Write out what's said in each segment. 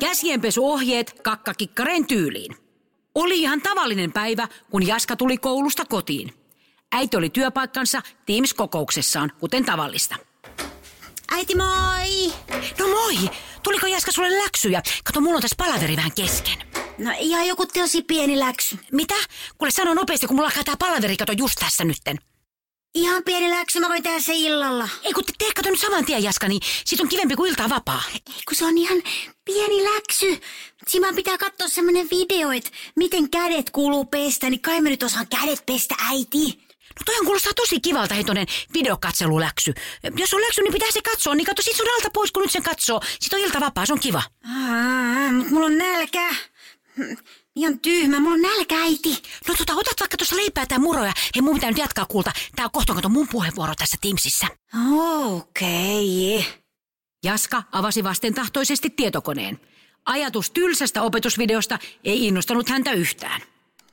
Käsienpesuohjeet kakkakikkaren tyyliin. Oli ihan tavallinen päivä, kun Jaska tuli koulusta kotiin. Äiti oli työpaikkansa Teams-kokouksessaan, kuten tavallista. Äiti moi! No moi! Tuliko Jaska sulle läksyjä? Kato, mulla on tässä palaveri vähän kesken. No ihan joku tosi pieni läksy. Mitä? Kuule sano nopeasti, kun mulla alkaa tää palaveri, kato just tässä nytten. Ihan pieni läksy, mä voin tehdä se illalla. Ei kun te, tee kato nyt saman tien, Jaska, niin sit on kivempi kuin iltaa vapaa. Ei kun se on ihan pieni läksy. Siinä pitää katsoa semmonen video, että miten kädet kuuluu pestä, niin kai mä nyt osaan kädet pestä, äiti. No toihan kuulostaa tosi kivalta, hei tonen videokatseluläksy. Jos on läksy, niin pitää se katsoa, niin kato sit sun alta pois, kun nyt sen katsoo. Sit on ilta vapaa, se on kiva. Aa, mut mulla on nälkä. Ihan tyhmä, mulla on nälkä, äiti. No tota, otat vaikka tuossa leipää tai muroja. Hei, mun pitää nyt jatkaa kuulta. Tää on kohta mun puheenvuoro tässä Teamsissa. Okei. Okay. Jaska avasi vastentahtoisesti tietokoneen. Ajatus tylsästä opetusvideosta ei innostanut häntä yhtään.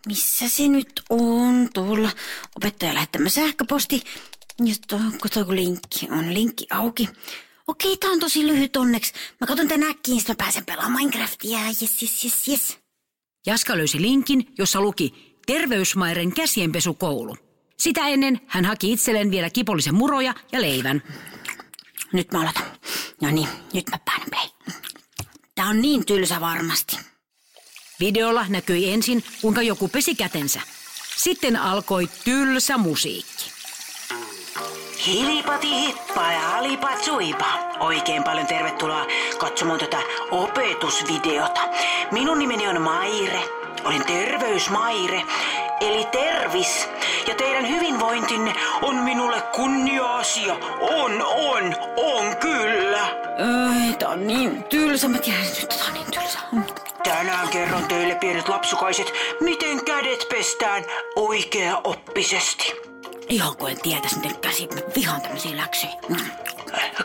Missä se nyt on tuolla? Opettaja lähettämä sähköposti. Just tuo linkki on linkki auki. Okei, tää on tosi lyhyt onneksi. Mä katson tän äkkiin, mä pääsen pelaamaan Minecraftia. Yes, yes, yes, yes. Jaska löysi linkin, jossa luki Terveysmairen käsienpesukoulu. Sitä ennen hän haki itselleen vielä kipollisen muroja ja leivän. Nyt mä aloitan. No niin, nyt mä päänen play. Tää on niin tylsä varmasti. Videolla näkyi ensin, kuinka joku pesi kätensä. Sitten alkoi tylsä musiikki. Hilipati hippa ja halipat suipa. Oikein paljon tervetuloa katsomaan tätä opetusvideota. Minun nimeni on Maire. Olen terveysmaire, eli tervis. Ja teidän hyvinvointinne on minulle kunnia-asia. On, on, on kyllä. Ei, tää on niin tylsä. Mä tiedän, että tää on niin tylsä. Tänään kerron teille pienet lapsukaiset, miten kädet pestään oikea-oppisesti. Ihan kuin en tietäisi, miten käsi. Vihaan tämmöisiä läksyjä. Mm.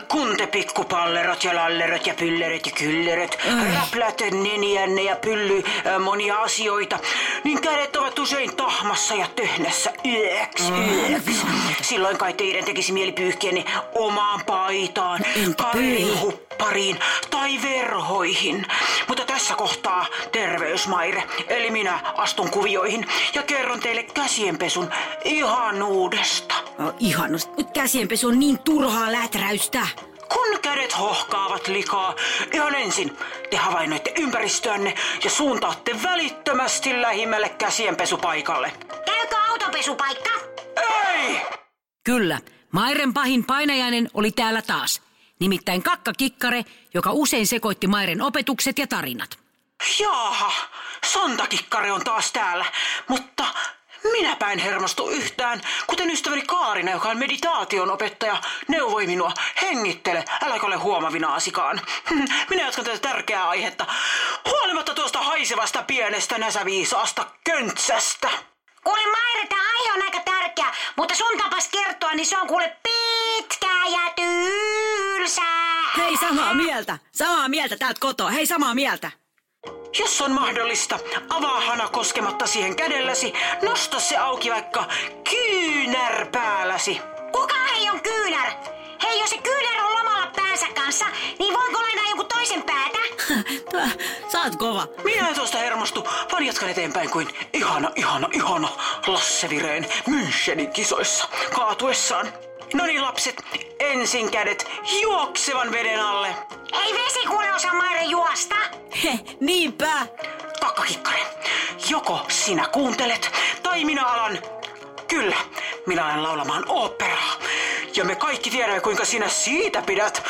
Kun te pikkupallerot ja lallerot ja pylleröt ja kylleröt räplätte neniänne ja pylly äh, monia asioita, niin kädet ovat usein tahmassa ja töhnässä yöks, yöks. Silloin kai teidän tekisi mieli pyyhkiä omaan paitaan, huppariin tai verhoihin. Mutta tässä kohtaa terveysmaire, eli minä astun kuvioihin ja kerron teille käsienpesun ihanuudesta. No, ihanus. Nyt käsienpesu on niin turhaa läträystä. Kun kädet hohkaavat likaa, ihan ensin te havainnoitte ympäristöänne ja suuntaatte välittömästi lähimmälle käsienpesupaikalle. Käykö autopesupaikka? Ei! Kyllä, Mairen pahin painajainen oli täällä taas. Nimittäin kakkakikkare, joka usein sekoitti Mairen opetukset ja tarinat. Jaaha, sontakikkare on taas täällä, mutta minäpä en hermostu yhtään, kuten ystäväni Kaarina, joka on meditaation opettaja, neuvoi minua, hengittele, äläkä ole huomavinaasikaan. Minä jatkan tätä tärkeää aihetta, huolimatta tuosta haisevasta pienestä näsäviisaasta köntsästä. Kuule Maire, tää aihe on aika tärkeä, mutta sun tapas kertoa, niin se on kuule pitkä ja tylsää. Hei, samaa mieltä. Samaa mieltä täältä kotoa. Hei, samaa mieltä. Jos on mahdollista, avaa hana koskematta siihen kädelläsi, nosta se auki vaikka kyynärpäälläsi. Kuka hei on kyynär? Hei, jos se kyynär on lomalla päänsä kanssa, niin voinko lainaa jonkun toisen päätä? Sä oot kova. Minä en tuosta hermostu, vaan jatkan eteenpäin kuin ihana, ihana, ihana Lasse Vireen Münchenin kisoissa kaatuessaan. No niin lapset, ensin kädet juoksevan veden alle. Ei vesi kuule osaa Maire juosta. He, niinpä. Takkakikkare, joko sinä kuuntelet tai minä alan... Kyllä, minä alan laulamaan oopperaa. Ja me kaikki tiedämme, kuinka sinä siitä pidät.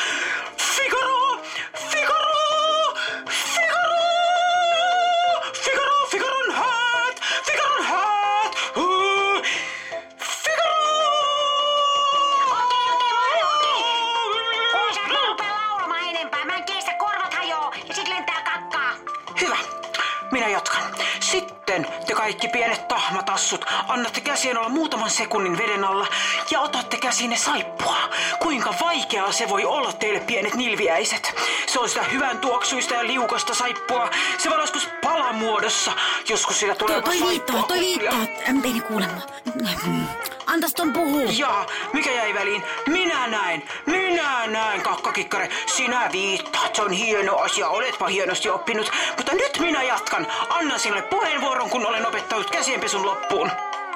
Kaikki pienet tahmatassut annatte käsien olla muutaman sekunnin veden alla ja otatte käsinne saippua. Kuinka vaikeaa se voi olla teille pienet nilviäiset. Se on sitä hyvän tuoksuista ja liukasta saippua. Se voi joskus palamuodossa. Joskus sitä tulee Toi, toi viittaa, toi viittaa. Äm, Ei ne kuule mua. Antas ton puhuu. Ja mikä jäi väliin? Minä näin, minä näin, kakkakikkare. Sinä viittaat, se on hieno asia, oletpa hienosti oppinut. Mutta nyt minä jatkan. Annan sinulle puheenvuoron, kun olen opettanut käsienpesun loppuun.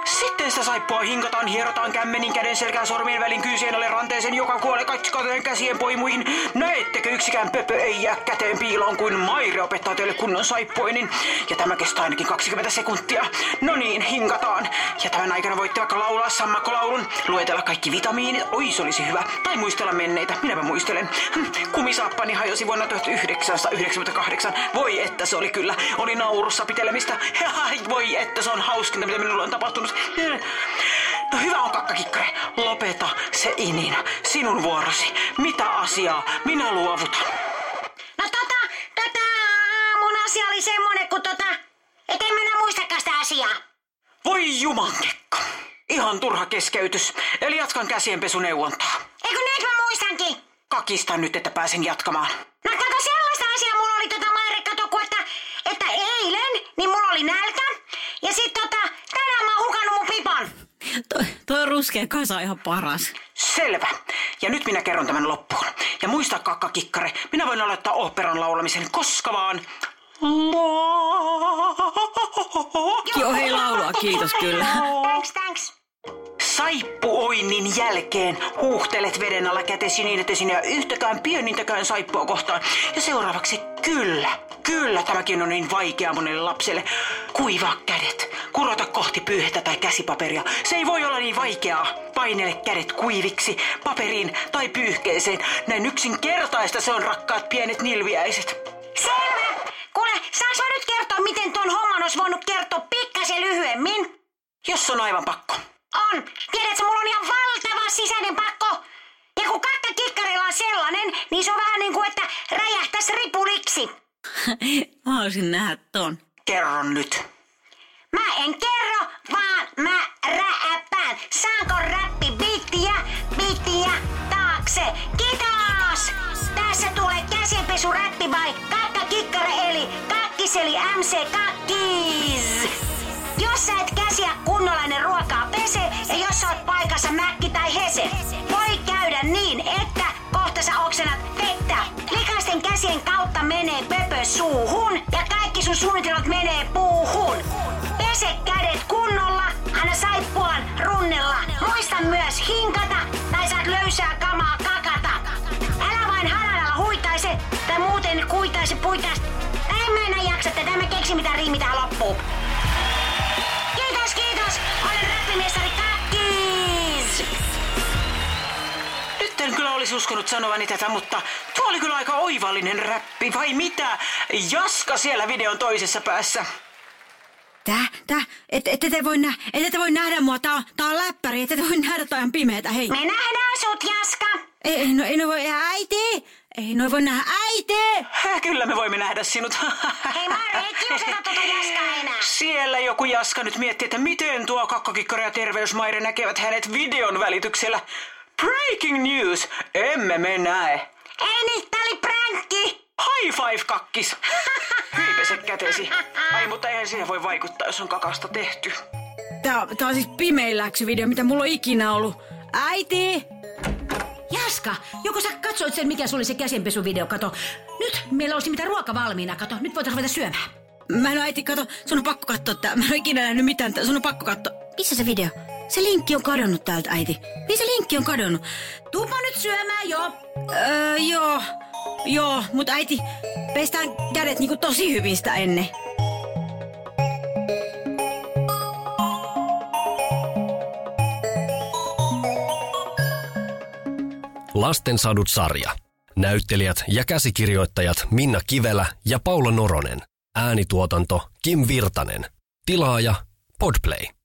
Sitten sitä saippua hinkataan, hierotaan kämmenin käden selkään sormien välin kyysien alle ranteeseen, joka kuolee katsotaan käsien poimuihin. Näettekö yksikään pöpö ei jää käteen piiloon kuin Maire opettaa teille kunnon saippuinin. Ja tämä kestää ainakin 20 sekuntia. No niin, hinkataan. Ja tämän aikana voitte vaikka laulaa sammakkolaulun, luetella kaikki vitamiinit, oi se olisi hyvä. Tai muistella menneitä, minäpä muistelen. Hm, Kumisaappani hajosi vuonna 1998. Voi että se oli kyllä, oli naurussa pitelemistä. Voi että se on hauskinta, mitä minulle on tapahtunut. No hyvä on kakkakikkare, lopeta se ininä. Sinun vuorosi. Mitä asiaa? Minä luovutan. No tota, tota, mun asia oli semmonen, kun tota, et en minä muistakaan sitä asiaa. Voi jumankekka. Ihan turha keskeytys. Eli jatkan käsienpesuneuvontaa. Eikö nyt mä muistankin? Kakista nyt, että pääsen jatkamaan. No kato sellaista asiaa mulla oli tota Maire, kato kun että, että eilen, niin mulla oli nälkä. Ja sit tota, tänään mä oon hukannut mun pipan. Toi, toi ruskea kasa on ihan paras. Selvä. Ja nyt minä kerron tämän loppuun. Ja muista kakkakikkare, minä voin aloittaa operan laulamisen koska vaan. Joo, hei laulua, kiitos kyllä. Thanks, thanks. Saippuoinnin jälkeen huuhtelet veden alla kätesi niin, että sinä yhtäkään pienintäkään saippua kohtaan. Ja seuraavaksi kyllä, kyllä tämäkin on niin vaikea monelle lapselle. Kuivaa kädet, kurota kohti pyyhettä tai käsipaperia. Se ei voi olla niin vaikeaa. Painele kädet kuiviksi, paperiin tai pyyhkeeseen. Näin yksinkertaista se on rakkaat pienet nilviäiset. Selvä. Kuule, saanko mä nyt kertoa, miten ton homman olisi voinut kertoa pikkasen lyhyemmin? Jos on aivan pakko. On! Tiedätkö, mulla on ihan valtava sisäinen pakko! Ja kun kakka kikkarilla on sellainen, niin se on vähän niin kuin, että räjähtäisi ripuliksi. mä haluaisin nähdä ton. Kerro nyt. Mä en kerro, vaan mä räppään. Saanko räppi bittiä, bittiä taakse? Kiitos! Tässä tulee käsienpesu räppi vai kakka kikkare eli kakkiseli MC2. Hese, voi käydä niin, että kohta sä oksennat vettä. Likaisten käsien kautta menee pöpö suuhun ja kaikki sun suunnitelmat menee puuhun. Pese kädet kunnolla, anna saippuan runnella. Muista myös hinkata tai saat löysää kamaa kakata. Älä vain halalalla huitaise tai muuten kuitaise puitaisi. En mä mitä riimi tähän loppuun. Kiitos, kiitos! Olen räppimestari olisi uskonut sanovani tätä, mutta tuo oli kyllä aika oivallinen räppi, vai mitä? Jaska siellä videon toisessa päässä. Tää, tää, et, ette te voi, nä, ette te voi nähdä mua, tää on, tää on läppäri, ette te voi nähdä, tää on pimeetä, hei. Me nähdään sut, Jaska! Ei, ei, no, ei no voi, äiti! Ei no voi nähdä, äiti! Kyllä me voimme nähdä sinut. Hei Marre, ei kiusata tuota Jaskaa enää. Siellä joku Jaska nyt miettii, että miten tuo kakkakikkari ja terveysmaire näkevät hänet videon välityksellä. Breaking news! Emme me näe. Ei niin, tää oli pränkki! High five, kakkis! Hyipese kätesi. Ai, mutta eihän siihen voi vaikuttaa, jos on kakasta tehty. Tää, on- tää on siis pimein läksyvideo, mitä mulla on ikinä ollut. Äiti! Jaska, joko sä katsoit sen, mikä se oli se käsienpesuvideo, kato. Nyt meillä olisi mitä ruoka valmiina, kato. Nyt voitaisiin ruveta syömään. Mä en oo äiti, kato, sun on pakko katsoa tää. Mä en oo ikinä nähnyt mitään, tää. sun on pakko katsoa. Missä se video? Se linkki on kadonnut täältä, äiti. Mihin se linkki on kadonnut? Tuupa nyt syömään jo. Öö, joo. Joo, mutta äiti, pestään kädet niinku tosi hyvin sitä ennen. Lastensadut sarja. Näyttelijät ja käsikirjoittajat Minna Kivelä ja Paula Noronen. Äänituotanto Kim Virtanen. Tilaaja Podplay.